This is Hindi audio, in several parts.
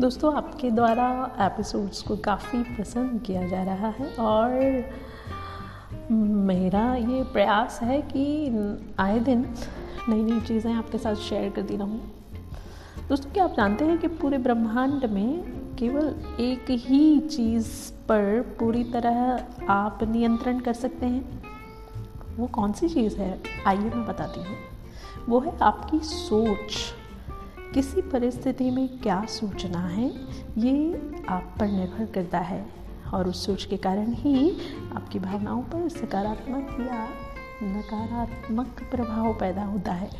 दोस्तों, आपके द्वारा एपिसोड्स को काफ़ी पसंद किया जा रहा है और मेरा ये प्रयास है कि आए दिन नई नई चीज़ें आपके साथ शेयर करती रहूँ। दोस्तों, क्या आप जानते हैं कि पूरे ब्रह्मांड में केवल एक ही चीज़ पर पूरी तरह आप नियंत्रण कर सकते हैं? वो कौन सी चीज़ है? आइए मैं बताती हूँ। वो है आपकी सोच। किसी परिस्थिति में क्या सोचना है, ये आप पर निर्भर करता है। और उस सोच के कारण ही आपकी भावनाओं पर सकारात्मक या नकारात्मक प्रभाव पैदा होता है।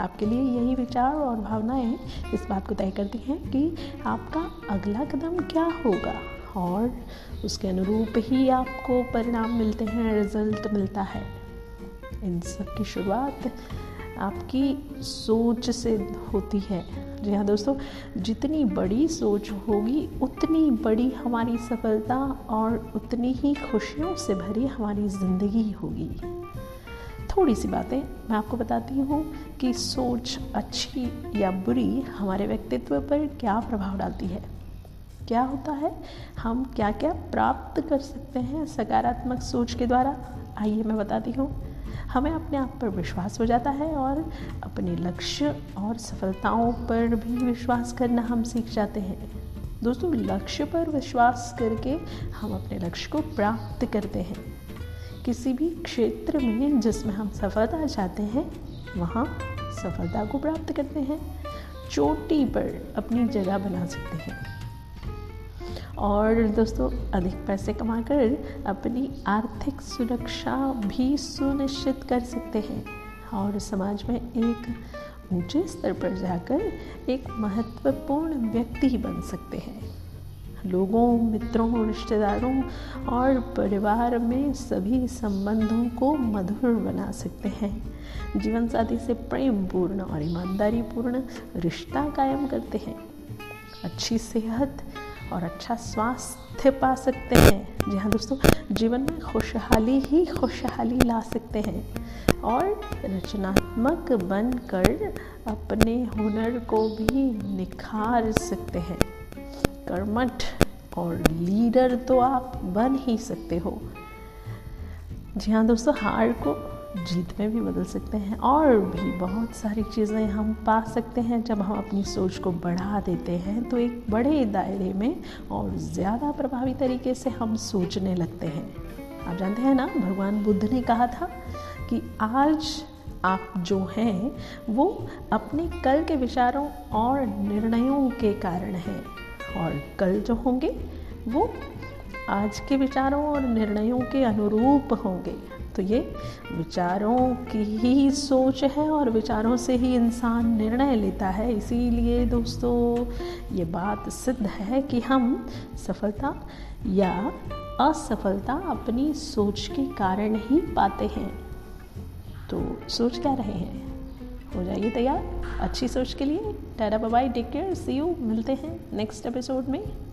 आपके लिए यही विचार और भावनाएँ इस बात को तय करती हैं कि आपका अगला कदम क्या होगा और उसके अनुरूप ही आपको परिणाम मिलते हैं, रिज़ल्ट मिलता है। इन सब की शुरुआत आपकी सोच से होती है। जी हाँ दोस्तों, जितनी बड़ी सोच होगी, उतनी बड़ी हमारी सफलता और उतनी ही खुशियों से भरी हमारी ज़िंदगी होगी। थोड़ी सी बातें मैं आपको बताती हूँ कि सोच अच्छी या बुरी हमारे व्यक्तित्व पर क्या प्रभाव डालती है। क्या होता है? हम क्या क्या प्राप्त कर सकते हैं सकारात्मक सोच के द्वारा? आइए मैं बताती हूँ। हमें अपने आप पर विश्वास हो जाता है और अपने लक्ष्य और सफलताओं पर भी विश्वास करना हम सीख जाते हैं। दोस्तों, लक्ष्य पर विश्वास करके हम अपने लक्ष्य को प्राप्त करते हैं। किसी भी क्षेत्र में जिसमें हम सफलता चाहते हैं, वहाँ सफलता को प्राप्त करते हैं। चोटी पर अपनी जगह बना सकते हैं। और दोस्तों, अधिक पैसे कमाकर अपनी आर्थिक सुरक्षा भी सुनिश्चित कर सकते हैं और समाज में एक ऊँचे स्तर पर जाकर एक महत्वपूर्ण व्यक्ति बन सकते हैं। लोगों, मित्रों, रिश्तेदारों और परिवार में सभी संबंधों को मधुर बना सकते हैं। जीवन साथी से प्रेम पूर्ण और ईमानदारी पूर्ण रिश्ता कायम करते हैं। अच्छी सेहत और अच्छा स्वास्थ्य पा सकते हैं। जी हाँ दोस्तों, जीवन में खुशहाली ही खुशहाली ला सकते हैं। और रचनात्मक बनकर अपने हुनर को भी निखार सकते हैं। कर्मठ और लीडर तो आप बन ही सकते हो। जी हाँ दोस्तों, हार को जीत में भी बदल सकते हैं और भी बहुत सारी चीज़ें हम पा सकते हैं जब हम अपनी सोच को बढ़ा देते हैं तो एक बड़े दायरे में और ज़्यादा प्रभावी तरीके से हम सोचने लगते हैं। आप जानते हैं ना, भगवान बुद्ध ने कहा था कि आज आप जो हैं, वो अपने कल के विचारों और निर्णयों के कारण हैं। और कल जो होंगे, वो आज के विचारों और निर्णयों के अनुरूप होंगे। तो ये विचारों की ही सोच है और विचारों से ही इंसान निर्णय लेता है। इसीलिए दोस्तों, ये बात सिद्ध है कि हम सफलता या असफलता अपनी सोच के कारण ही पाते हैं। तो सोच क्या रहे हैं? हो जाइए तैयार। अच्छी सोच के लिए। Tata bye take care see you मिलते हैं नेक्स्ट एपिसोड में।